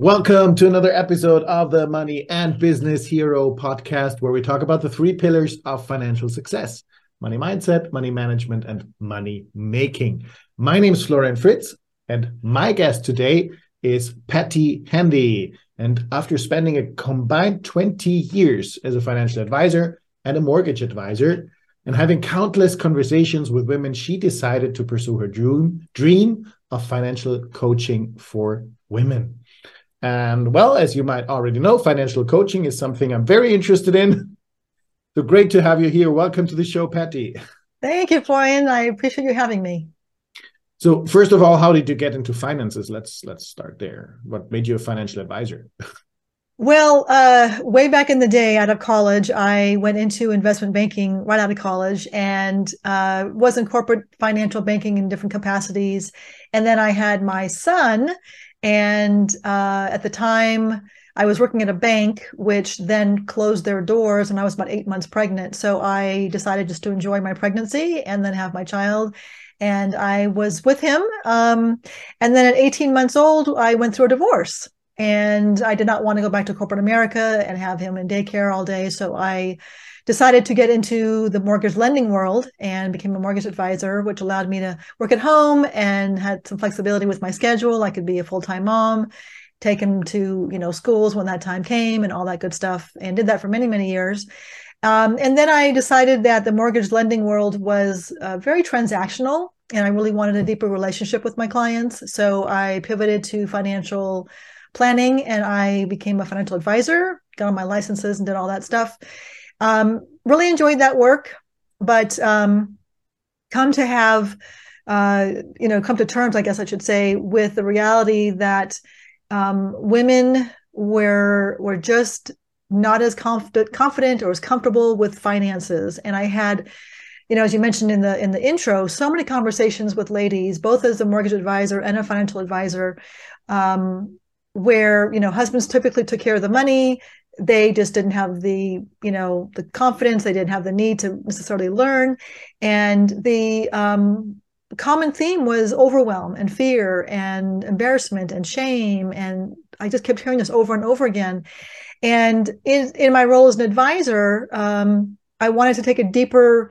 Welcome to another episode of the Money and Business Hero podcast, where we talk about the three pillars of financial success money mindset, money management, and money making. My name is Florian Fritz, and my guest today is Patti Handy. And after spending a combined 20 years as a financial advisor and a mortgage advisor, and having countless conversations with women, she decided to pursue her dream, dream of financial coaching for women. And well, as you might already know, financial coaching is something I'm very interested in. So great to have you here. Welcome to the show, Patti. Thank you, Florian. I appreciate you having me. So first of all, how did you get into finances? Let's let's start there. What made you a financial advisor? Well, uh, way back in the day, out of college, I went into investment banking right out of college and uh, was in corporate financial banking in different capacities. And then I had my son, and uh, at the time, I was working at a bank, which then closed their doors, and I was about eight months pregnant. So I decided just to enjoy my pregnancy and then have my child. And I was with him. Um, and then at 18 months old, I went through a divorce and I did not want to go back to corporate America and have him in daycare all day. So I decided to get into the mortgage lending world and became a mortgage advisor, which allowed me to work at home and had some flexibility with my schedule. I could be a full time mom, take him to you know schools when that time came, and all that good stuff. And did that for many many years. Um, and then I decided that the mortgage lending world was uh, very transactional, and I really wanted a deeper relationship with my clients. So I pivoted to financial planning and I became a financial advisor, got all my licenses and did all that stuff. Um, really enjoyed that work, but um, come to have, uh, you know, come to terms, I guess I should say, with the reality that um, women were were just not as confident, confident or as comfortable with finances, and I had you know, as you mentioned in the in the intro, so many conversations with ladies, both as a mortgage advisor and a financial advisor, um, where you know husbands typically took care of the money they just didn't have the you know the confidence they didn't have the need to necessarily learn. And the um, common theme was overwhelm and fear and embarrassment and shame. And i just kept hearing this over and over again. And in, in my role as an advisor um, i wanted to take a deeper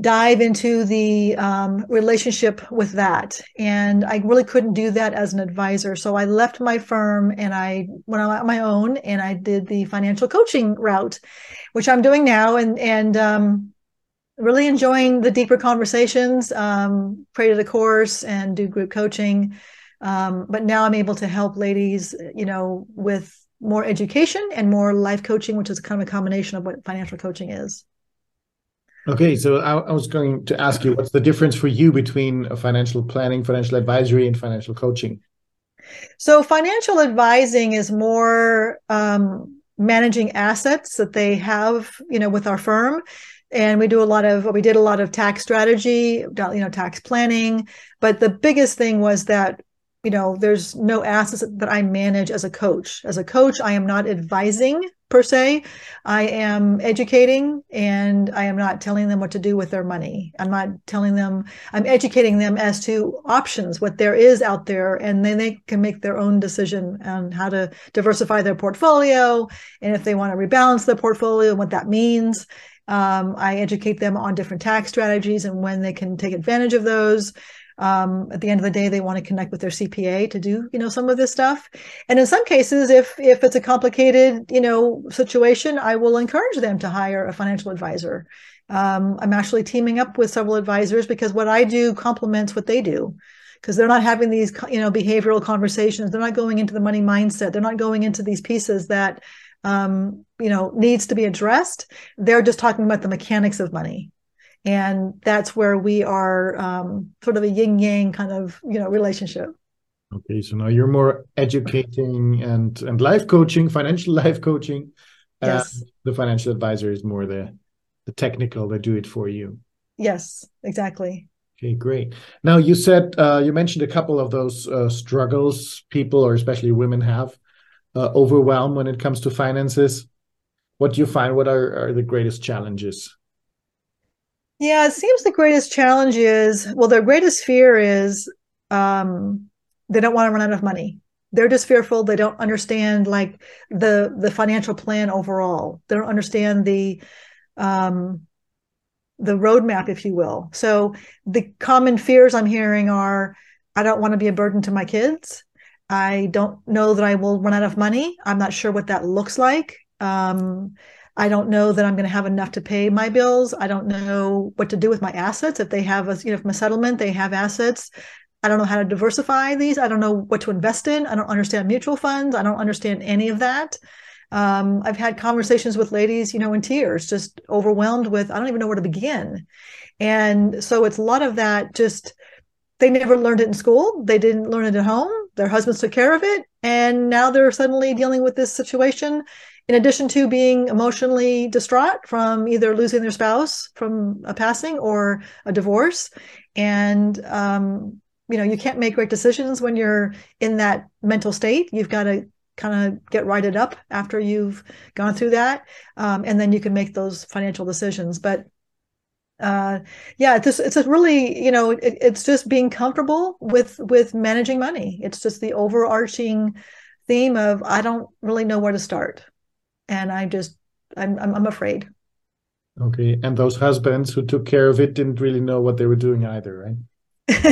dive into the um, relationship with that. And I really couldn't do that as an advisor. So I left my firm and I went out on my own and I did the financial coaching route, which I'm doing now and, and, um, really enjoying the deeper conversations, um, created a course and do group coaching. Um, but now I'm able to help ladies, you know, with more education and more life coaching, which is kind of a combination of what financial coaching is. Okay, so I, I, was going to ask you, what's the difference for you between financial planning, financial advisory, and financial coaching? So, financial advising is more um, managing assets that they have, you know, with our firm, and we do a lot of we did a lot of tax strategy, you know, tax planning. But the biggest thing was that you know there's no assets that i manage as a coach. As a coach i am not advising per se. I am educating and i am not telling them what to do with their money. I'm not telling them i'm educating them as to options what there is out there and then they can make their own decision on how to diversify their portfolio and if they want to rebalance their portfolio and what that means. Um, i educate them on different tax strategies and when they can take advantage of those um, at the end of the day they want to connect with their cpa to do you know some of this stuff. And in some cases if if it's a complicated you know situation i will encourage them to hire a financial advisor. Um, i'm actually teaming up with several advisors because what i do complements what they do. Because they're not having these you know behavioral conversations. They're not going into the money mindset. They're not going into these pieces that um, you know needs to be addressed. They're just talking about the mechanics of money and that's where we are um, sort of a yin yang kind of you know relationship. Okay so now you're more educating and and life coaching financial life coaching yes. the financial advisor is more the the technical they do it for you. Yes exactly. Okay great. Now you said uh, you mentioned a couple of those uh, struggles people or especially women have uh, overwhelm when it comes to finances. What do you find? What are, are the greatest challenges yeah, it seems the greatest challenge is well, their greatest fear is um, they don't want to run out of money. they're just fearful. They don't understand like the the financial plan overall. They don't understand the um the roadmap if you will. So the common fears i'm hearing are i don't want to be a burden to my kids. I don't know that i will run out of money. I'm not sure what that looks like. Um I don't know that I'm going to have enough to pay my bills. I don't know what to do with my assets. If they have a, you know, from a settlement, they have assets. I don't know how to diversify these. I don't know what to invest in. I don't understand mutual funds. I don't understand any of that. Um, I've had conversations with ladies, you know, in tears, just overwhelmed with, I don't even know where to begin. And so it's a lot of that just, they never learned it in school. They didn't learn it at home. Their husbands took care of it. And now they're suddenly dealing with this situation in addition to being emotionally distraught from either losing their spouse from a passing or a divorce. And um, you know you can't make great decisions when you're in that mental state you've got to kind of get righted up after you've gone through that um, and then you can make those financial decisions but uh, yeah it's just, it's a really you know it, it's just being comfortable with with managing money it's just the overarching theme of i don't really know where to start and i just i'm i'm, I'm afraid okay and those husbands who took care of it didn't really know what they were doing either right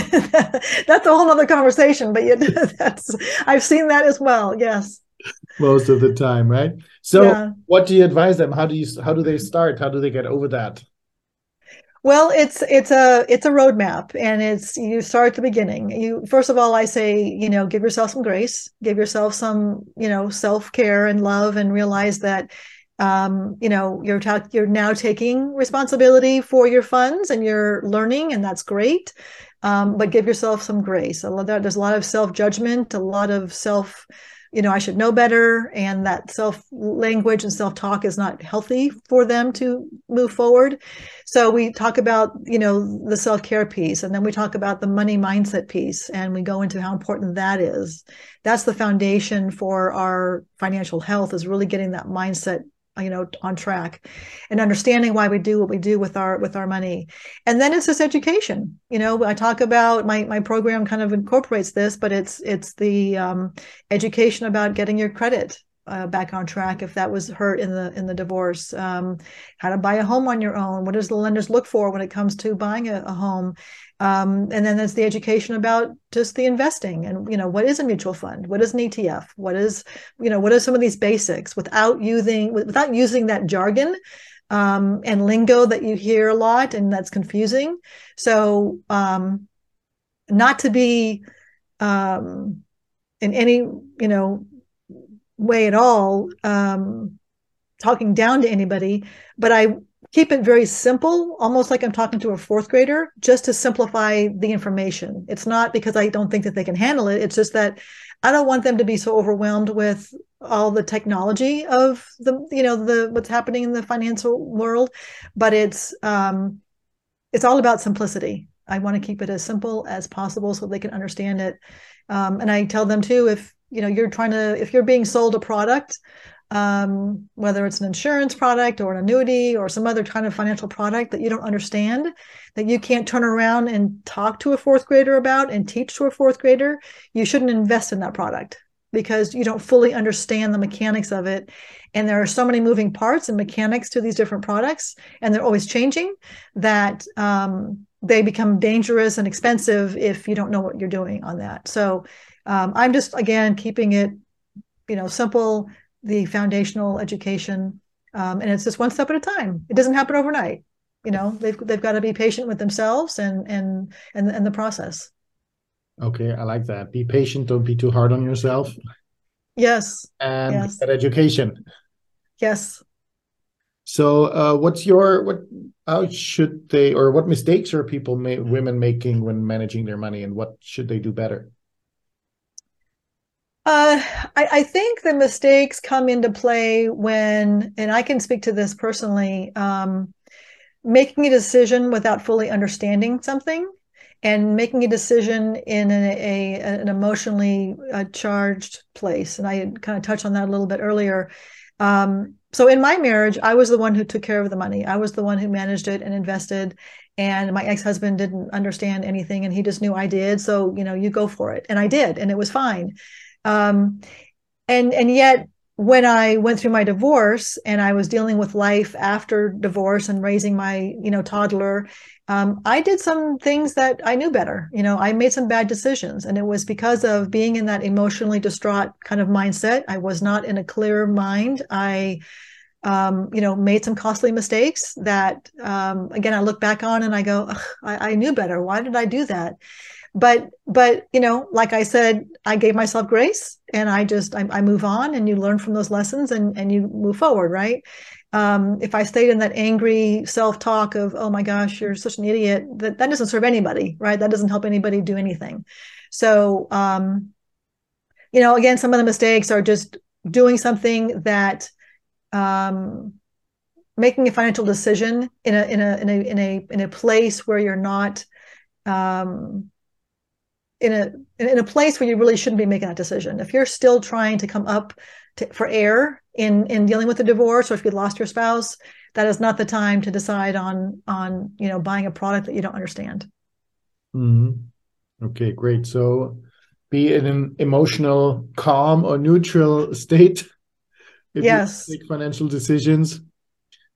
that's a whole other conversation, but yeah, that's I've seen that as well. Yes. Most of the time, right? So, yeah. what do you advise them? How do you how do they start? How do they get over that? Well, it's it's a it's a roadmap, and it's you start at the beginning. You first of all, I say, you know, give yourself some grace, give yourself some, you know, self care and love, and realize that um, you know you're ta- you're now taking responsibility for your funds and you're learning and that's great um, but give yourself some grace. A lot, there's a lot of self judgment, a lot of self, you know, I should know better, and that self language and self talk is not healthy for them to move forward. So we talk about, you know, the self care piece, and then we talk about the money mindset piece, and we go into how important that is. That's the foundation for our financial health is really getting that mindset you know on track and understanding why we do what we do with our with our money. And then it's this education. You know i talk about my my program kind of incorporates this but it's it's the um, education about getting your credit uh, back on track if that was hurt in the in the divorce. Um, how to buy a home on your own. What does the lenders look for when it comes to buying a, a home um, and then there's the education about just the investing and you know what is a mutual fund? What is an etf what is you know what are some of these basics without using without using that jargon um, and lingo that you hear a lot and that's confusing? So um, not to be um, in any you know way at all um, talking down to anybody but i keep it very simple, almost like I'm talking to a fourth grader, just to simplify the information. It's not because I don't think that they can handle it. It's just that I don't want them to be so overwhelmed with all the technology of the, you know, the what's happening in the financial world. But it's um, it's all about simplicity. I want to keep it as simple as possible so they can understand it. Um, and I tell them too, if you know you're trying to, if you're being sold a product um, whether it's an insurance product or an annuity or some other kind of financial product that you don't understand, that you can't turn around and talk to a fourth grader about and teach to a fourth grader, you shouldn't invest in that product because you don't fully understand the mechanics of it. And there are so many moving parts and mechanics to these different products, and they're always changing that um, they become dangerous and expensive if you don't know what you're doing on that. So um, I'm just, again, keeping it you know simple the foundational education, um, and it's just one step at a time. It doesn't happen overnight. You know, they've they've got to be patient with themselves and and and and the process. Okay, I like that. Be patient. Don't be too hard on yourself. Yes. And yes. that education. Yes. So, uh, what's your what? How should they, or what mistakes are people, women making when managing their money, and what should they do better? Uh, I, I, think the mistakes come into play when, and I can speak to this personally, um, making a decision without fully understanding something and making a decision in a, a an emotionally uh, charged place. And I kind of touched on that a little bit earlier. Um, so in my marriage, I was the one who took care of the money. I was the one who managed it and invested. And my ex-husband didn't understand anything and he just knew I did. So, you know, you go for it. And I did, and it was fine Um, and and yet when I went through my divorce and I was dealing with life after divorce and raising my, you know, toddler, um, I did some things that I knew better. You know, I made some bad decisions, and it was because of being in that emotionally distraught kind of mindset. I was not in a clear mind. I, um, you know, made some costly mistakes that, um, again, I look back on and I go, I, I knew better. Why did I do that? But but you know like i said i gave myself grace and i just I, I, move on and you learn from those lessons and and you move forward right? Um, if i stayed in that angry self-talk of oh my gosh you're such an idiot that that doesn't serve anybody right? That doesn't help anybody do anything. So um, you know again some of the mistakes are just doing something that um, making a financial decision in a in a in a in a in a place where you're not um, in a in a place where you really shouldn't be making that decision. If you're still trying to come up to, for air in in dealing with a divorce, or if you lost your spouse, that is not the time to decide on on you know buying a product that you don't understand. Mm-hmm. Okay, great. So be in an emotional, calm or neutral state. If yes. Make financial decisions.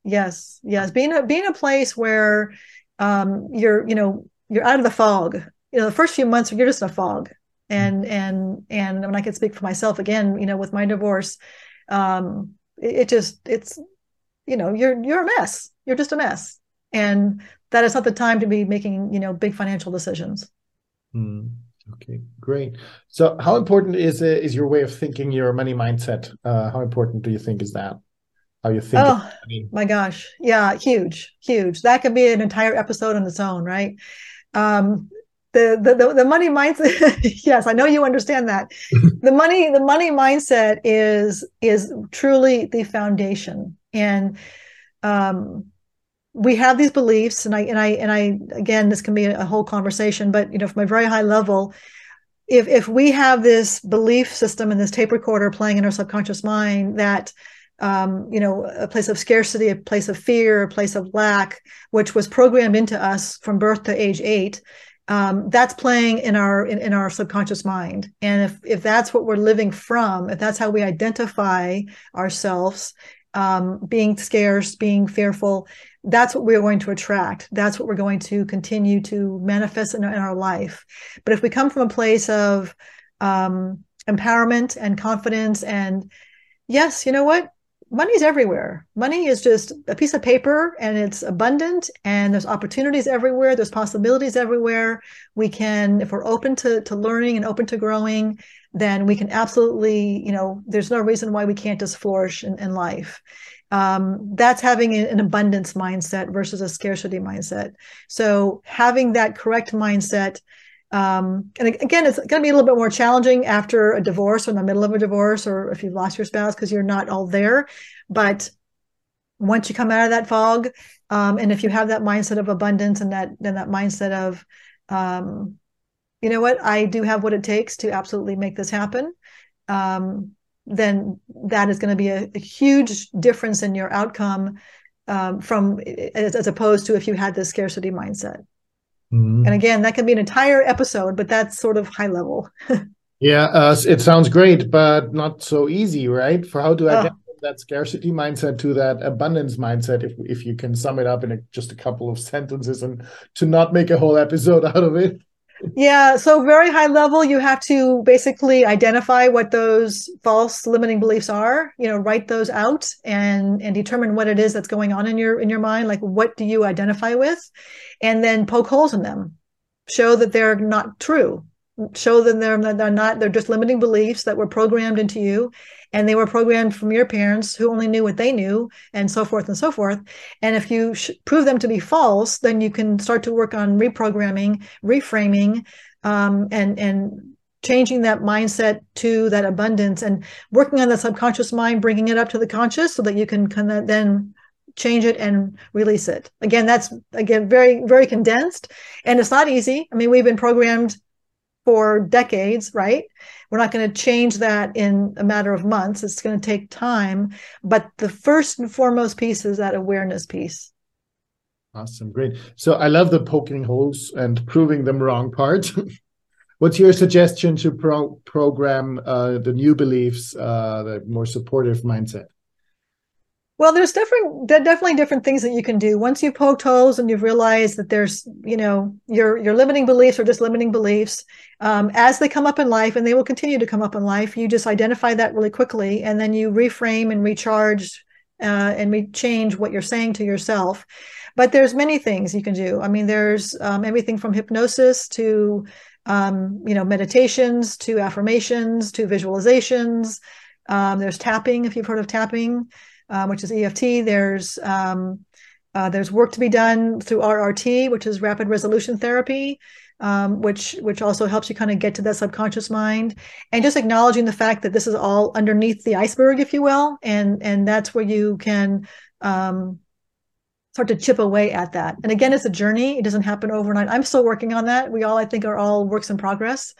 Yes, yes. Being a being a place where um, you're you know you're out of the fog you know the first few months you're just in a fog. And and and when i can speak for myself again you know with my divorce um it, it, just it's you know you're you're a mess. You're just a mess. And that is not the time to be making you know big financial decisions. Mm, okay great. So how important is uh, is your way of thinking your money mindset? Uh, how important do you think is that? How you think oh my gosh. Yeah huge huge. That could be an entire episode on its own right? Um the the the, money mindset yes i know you understand that. The money the money mindset is is truly the foundation. And um we have these beliefs and i and i and i again this can be a, whole conversation but you know from a very high level if if we have this belief system and this tape recorder playing in our subconscious mind that um, you know, a place of scarcity, a place of fear, a place of lack, which was programmed into us from birth to age eight, um, that's playing in our in, in, our subconscious mind. And if if that's what we're living from if that's how we identify ourselves um, being scarce being fearful that's what we're going to attract. That's what we're going to continue to manifest in, in our life. But if we come from a place of um, empowerment and confidence and yes you know what money's everywhere. Money is just a piece of paper and it's abundant and there's opportunities everywhere. There's possibilities everywhere. We can, if we're open to, to learning and open to growing, then we can absolutely, you know, there's no reason why we can't just flourish in, in life. Um, that's having an abundance mindset versus a scarcity mindset. So having that correct mindset um, and again, it's going to be a little bit more challenging after a divorce or in the middle of a divorce or if you've lost your spouse because you're not all there. But once you come out of that fog, um, and if you have that mindset of abundance and that then that mindset of, um, you know what, I do have what it takes to absolutely make this happen. Um, then that is going to be a, a, huge difference in your outcome um, from as, as opposed to if you had this scarcity mindset. Mm-hmm. And again, that can be an entire episode, but that's sort of high level. yeah, uh, it sounds great, but not so easy, right? For how to oh. adapt that scarcity mindset to that abundance mindset, if if you can sum it up in a, just a couple of sentences and to not make a whole episode out of it yeah so very high level you have to basically identify what those false limiting beliefs are you know write those out and and determine what it is that's going on in your in your mind like what do you identify with and then poke holes in them. Show that they're not true. Show them they're, they're not they're just limiting beliefs that were programmed into you and they were programmed from your parents who only knew what they knew and so forth and so forth. And if you sh- prove them to be false then you can start to work on reprogramming reframing um, and and changing that mindset to that abundance and working on the subconscious mind bringing it up to the conscious so that you can kind of then change it and release it. Again that's again very very condensed. And it's not easy. I mean we've been programmed for decades, right? We're not going to change that in a matter of months. It's going to take time. But the first and foremost piece is that awareness piece. Awesome. Great. So I love the poking holes and proving them wrong part. what's your suggestion to pro- program uh, the new beliefs, uh, the more supportive mindset? Well, there's different, definitely different things that you can do. Once you've poked holes and you've realized that there's, you know, your your limiting beliefs are just limiting beliefs, um, as they come up in life, and they will continue to come up in life, you just identify that really quickly, and then you reframe and recharge uh, and we change what you're saying to yourself. But there's many things you can do. I mean, there's um, everything from hypnosis to um, you know meditations to affirmations to visualizations. Um, there's tapping, if you've heard of tapping um, which is EFT. There's um, uh, there's work to be done through RRT, which is rapid resolution therapy, um, which which also helps you kind of get to that subconscious mind, and just acknowledging the fact that this is all underneath the iceberg, if you will, and and that's where you can um, start to chip away at that. And again, it's a journey; it doesn't happen overnight. I'm still working on that. We all, I think, are all works in progress.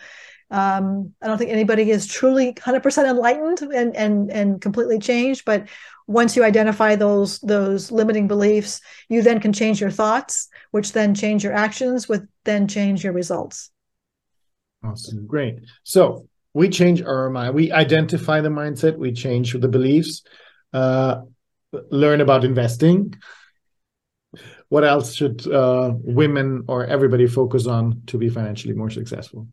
Um, I don't think anybody is truly 100% enlightened and and and completely changed, but once you identify those those limiting beliefs you then can change your thoughts which then change your actions which then change your results. Awesome. Great. So we change our mind. We identify the mindset. We change the beliefs. Uh, learn about investing. What else should uh, women or everybody focus on to be financially more successful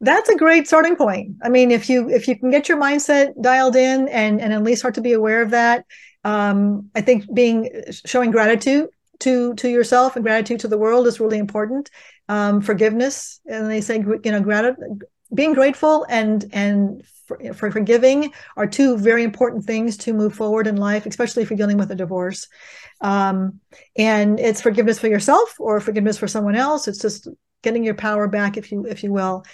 that's a great starting point. I mean if you if you can get your mindset dialed in and and at least start to be aware of that um, i think being showing gratitude to to yourself and gratitude to the world is really important. Um, forgiveness and they say you know gratitude being grateful and and for, for forgiving are two very important things to move forward in life especially if you're dealing with a divorce. Um, and it's forgiveness for yourself or forgiveness for someone else. It's just getting your power back if you if you will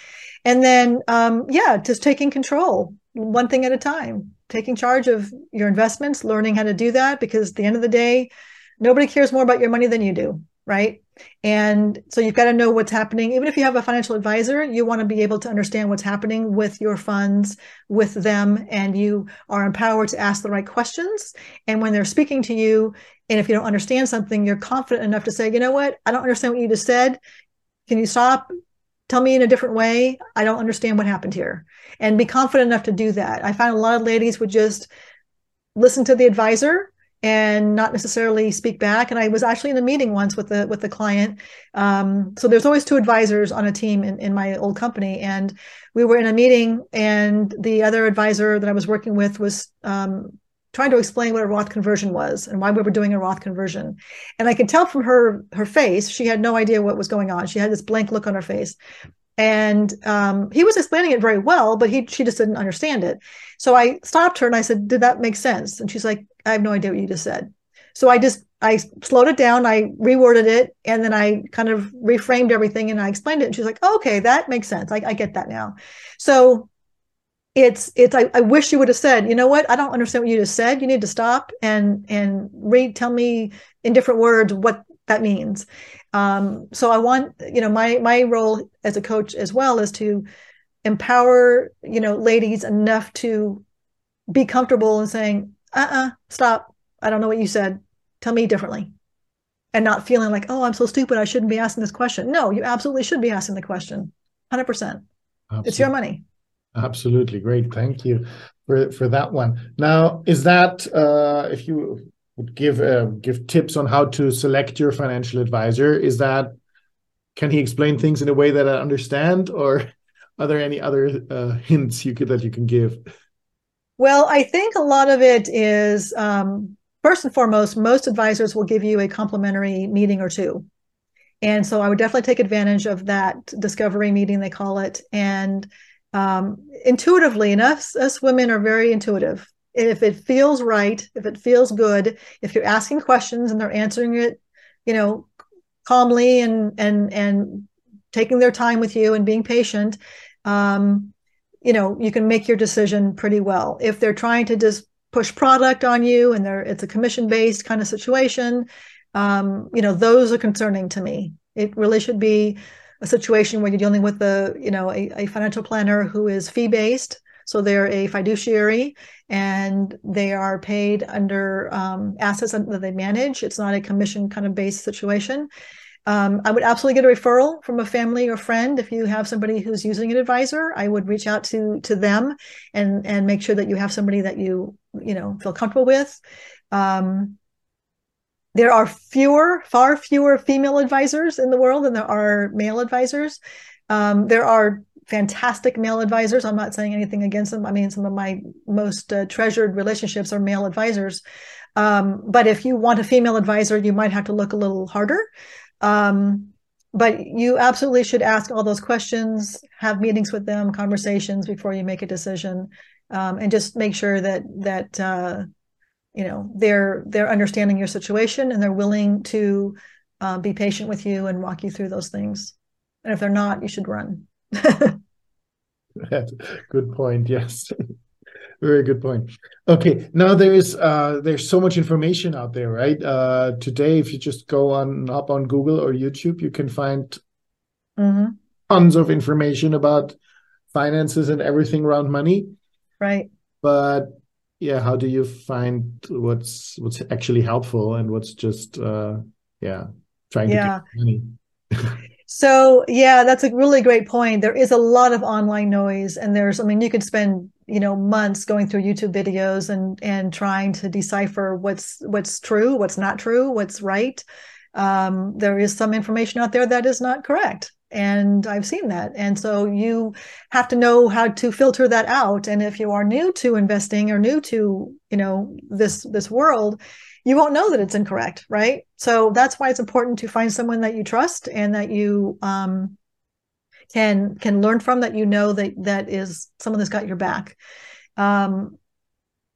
and then um, yeah just taking control one thing at a time taking charge of your investments learning how to do that because at the end of the day nobody cares more about your money than you do right? And so you've got to know what's happening. Even if you have a financial advisor you want to be able to understand what's happening with your funds with them and you are empowered to ask the right questions. And when they're speaking to you and if you don't understand something you're confident enough to say you know what? I don't understand what you just said. Can you stop tell me in a different way i don't understand what happened here. And be confident enough to do that. I find a lot of ladies would just listen to the advisor and not necessarily speak back. And i was actually in a meeting once with the with the client. Um, so there's always two advisors on a team in, in my old company. And we were in a meeting and the other advisor that i was working with was um, trying to explain what a Roth conversion was and why we were doing a Roth conversion. And I could tell from her her face, she had no idea what was going on. She had this blank look on her face. And um, he was explaining it very well, but he she just didn't understand it. So I stopped her and I said, "Did that make sense?" And she's like, "I have no idea what you just said." So I just I slowed it down, I reworded it, and then I kind of reframed everything and I explained it. And she's like, oh, "Okay, that makes sense. I, I get that now." So it's it's I, I wish you would have said you know what? I don't understand what you just said. You need to stop and and read tell me in different words what that means. Um, so i want you know my my role as a coach as well is to empower you know ladies enough to be comfortable in saying uh-uh stop. I don't know what you said. Tell me differently. And not feeling like oh i'm so stupid. I shouldn't be asking this question. No you absolutely should be asking the question. 100% absolutely. it's your money Absolutely. Great. Thank you for, for that one. Now, is that, uh, if you would give, uh, give tips on how to select your financial advisor, is that, can he explain things in a way that I understand or are there any other uh, hints you could, that you can give? Well, I think a lot of it is, um, first and foremost, most advisors will give you a complimentary meeting or two. And so I would definitely take advantage of that discovery meeting, they call it. And um, intuitively, and us, us women are very intuitive. If it feels right, if it feels good, if you're asking questions and they're answering it, you know, calmly and and and taking their time with you and being patient, um, you know, you can make your decision pretty well. If they're trying to just push product on you and they're it's a commission based kind of situation, um, you know, those are concerning to me. It really should be a situation where you're dealing with a you know a, a financial planner who is fee based so they're a fiduciary and they are paid under um, assets that they manage it's not a commission kind of based situation Um, I would absolutely get a referral from a family or friend if you have somebody who's using an advisor. I would reach out to to them and and make sure that you have somebody that you you know feel comfortable with. Um, there are fewer, far fewer female advisors in the world than there are male advisors. Um, there are fantastic male advisors. I'm not saying anything against them. I mean, some of my most uh, treasured relationships are male advisors. Um, but if you want a female advisor, you might have to look a little harder. Um, but you absolutely should ask all those questions, have meetings with them, conversations before you make a decision, um, and just make sure that that uh, you know they're they're understanding your situation and they're willing to uh, be patient with you and walk you through those things. And if they're not, you should run. good point. Yes. Very good point. Okay, now there is uh, there's so much information out there, right? Uh, today, if you just go on up on Google or YouTube, you can find mm-hmm. tons of information about finances and everything around money. Right. But yeah, how do you find what's what's actually helpful and what's just uh, yeah trying yeah. to get money? So yeah, that's a really great point. There is a lot of online noise, and there's, I mean, you could spend you know months going through YouTube videos and and trying to decipher what's what's true, what's not true, what's right. Um, there is some information out there that is not correct, and I've seen that. And so you have to know how to filter that out. And if you are new to investing or new to you know this this world, you won't know that it's incorrect, right? So that's why it's important to find someone that you trust and that you um, can can learn from. That you know that that is someone that's got your back. Um,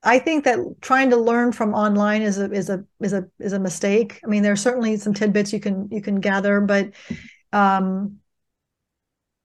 I think that trying to learn from online is a is a is a is a mistake. I mean, there are certainly some tidbits you can you can gather, but um,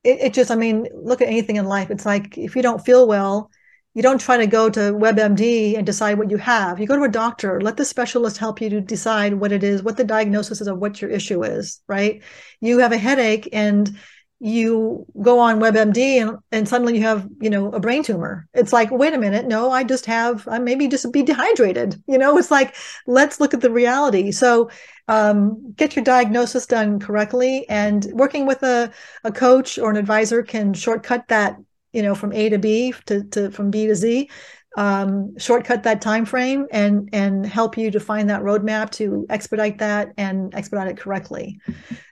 it, it just I mean, look at anything in life. It's like if you don't feel well, you don't try to go to WebMD and decide what you have. You go to a doctor, let the specialist help you to decide what it is, what the diagnosis is of what your issue is, right? You have a headache and you go on WebMD and, and suddenly you have, you know, a brain tumor. It's like, wait a minute, no, I just have, I maybe just be dehydrated. You know, it's like, let's look at the reality. So um, get your diagnosis done correctly and working with a, a coach or an advisor can shortcut that you know from a to b to, to from b to z um, shortcut that time frame and and help you to find that roadmap to expedite that and expedite it correctly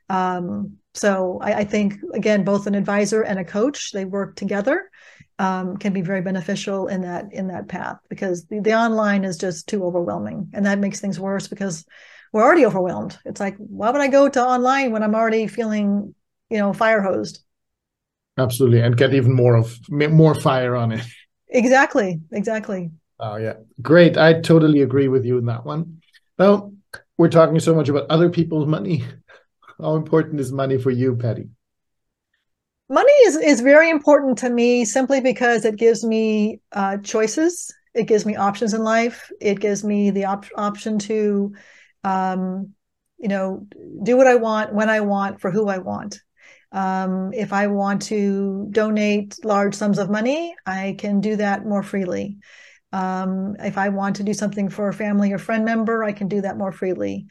um, so I, I, think again both an advisor and a coach they work together um, can be very beneficial in that in that path because the, the online is just too overwhelming and that makes things worse because we're already overwhelmed. It's like why would i go to online when i'm already feeling you know fire hosed? Absolutely and get even more of more fire on it. Exactly exactly. Oh yeah. Great i totally agree with you in that one. Now we're talking so much about other people's money how important is money for you patti money is, is very important to me simply because it gives me uh, choices it gives me options in life it gives me the op- option to um, you know do what i want when i want for who i want um, if I want to donate large sums of money, I can do that more freely. Um, if I want to do something for a family or friend member, I can do that more freely.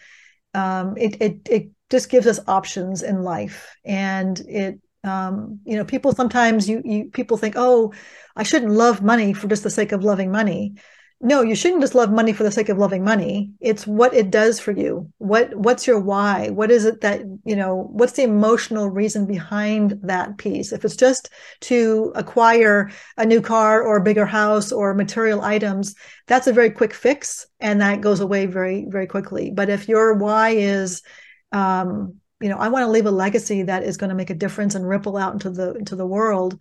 Um, it, it, it just gives us options in life, and it um, you know people sometimes you you people think oh I shouldn't love money for just the sake of loving money. No you shouldn't just love money for the sake of loving money. It's what it does for you. What what's your why? What is it that you know what's the emotional reason behind that piece? If it's just to acquire a new car or a bigger house or material items that's a very quick fix and that goes away very very quickly. But if your why is um, you know i want to leave a legacy that is going to make a difference and ripple out into the into the world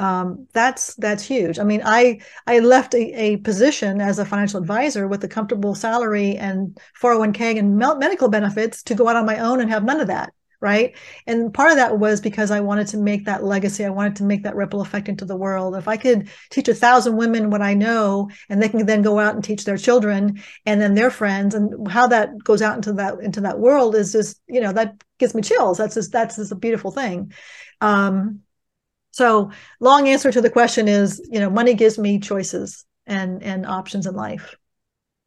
um, that's that's huge. I mean, I I left a, a, position as a financial advisor with a comfortable salary and 401k and medical benefits to go out on my own and have none of that, right? And part of that was because I wanted to make that legacy. I wanted to make that ripple effect into the world. If I could teach a thousand women what I know, and they can then go out and teach their children and then their friends, and how that goes out into that into that world is just you know that gives me chills. That's just that's just a beautiful thing. Um, so long answer to the question is, you know, money gives me choices and and options in life.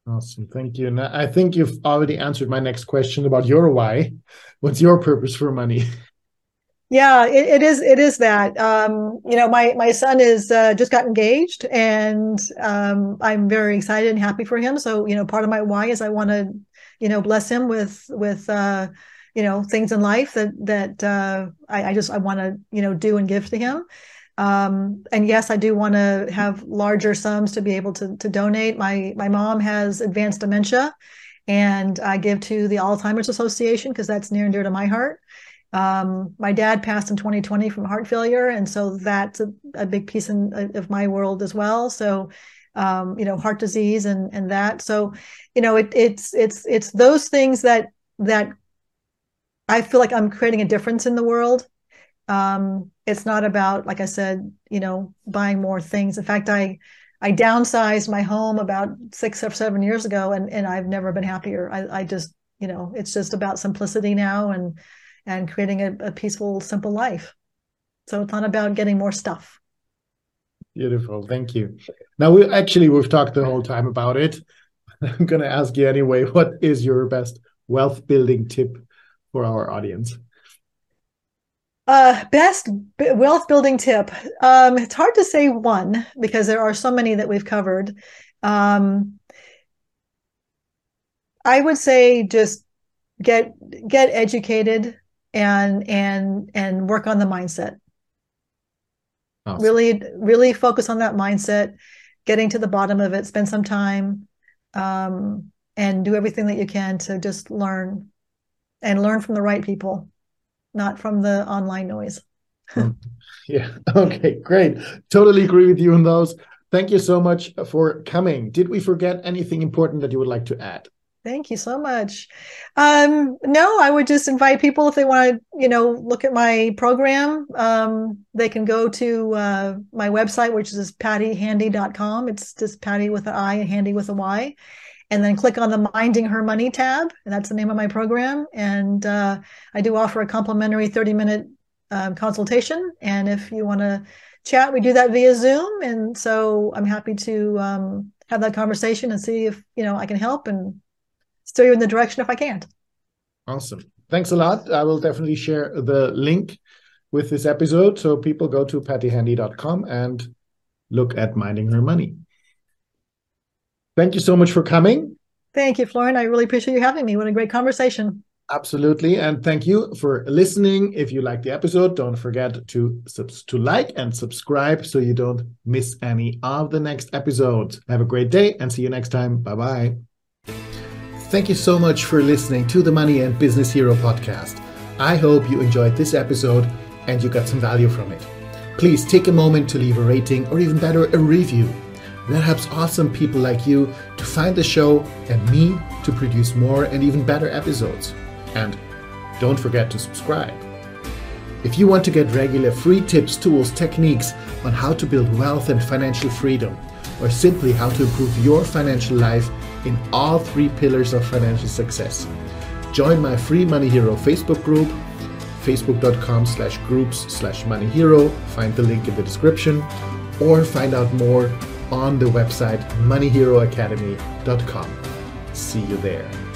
Awesome. Thank you. And I think you've already answered my next question about your why. What's your purpose for money? Yeah, it, it is. It is that. Um, you know, my my son is uh, just got engaged, and um, I'm very excited and happy for him. So, you know, part of my why is I want to, you know, bless him with with uh, you know things in life that that uh, I, I just I want to you know do and give to him. Um, and yes, I do want to have larger sums to be able to to donate. My my mom has advanced dementia, and I give to the Alzheimer's Association because that's near and dear to my heart. Um, my dad passed in 2020 from heart failure, and so that's a, a big piece in, of my world as well. So, um, you know, heart disease and and that. So, you know, it, it's it's it's those things that that I feel like I'm creating a difference in the world. Um, it's not about, like I said, you know, buying more things. In fact, I I downsized my home about six or seven years ago, and and I've never been happier. I I just you know, it's just about simplicity now and and creating a, a peaceful, simple life. So it's not about getting more stuff. Beautiful. Thank you. Now we actually we've talked the whole time about it. I'm going to ask you anyway, what is your best wealth building tip for our audience? Uh, best wealth building tip. Um, it's hard to say one because there are so many that we've covered. Um, I would say just get get educated and and and work on the mindset awesome. really really focus on that mindset getting to the bottom of it spend some time um, and do everything that you can to just learn and learn from the right people not from the online noise yeah okay great totally agree with you on those thank you so much for coming did we forget anything important that you would like to add Thank you so much. Um, no, I would just invite people if they want to, you know, look at my program. Um, they can go to uh, my website, which is pattihandy.com. It's just Patti with an I and Handy with a Y. And then click on the Minding Her Money tab. And that's the name of my program. And uh, I do offer a complimentary 30 minute um, consultation. And if you want to chat, we do that via Zoom. And so I'm happy to um, have that conversation and see if, you know, I can help and steer you in the direction if I can't. Awesome. Thanks a lot. I will definitely share the link with this episode. So people go to pattihandy.com and look at minding her money. Thank you so much for coming. Thank you, Florian. I really appreciate you having me. What a great conversation. Absolutely. And thank you for listening. If you like the episode, don't forget to subs- to like and subscribe so you don't miss any of the next episodes. Have a great day and see you next time. Bye-bye. Thank you so much for listening to the Money and Business Hero podcast. I hope you enjoyed this episode and you got some value from it. Please take a moment to leave a rating or even better, a review. That helps awesome people like you to find the show and me to produce more and even better episodes. And don't forget to subscribe. If you want to get regular free tips, tools, techniques on how to build wealth and financial freedom, or simply how to improve your financial life, in all three pillars of financial success. Join my free Money Hero Facebook group, facebook.com slash groups slash money hero. Find the link in the description or find out more on the website moneyheroacademy.com. See you there.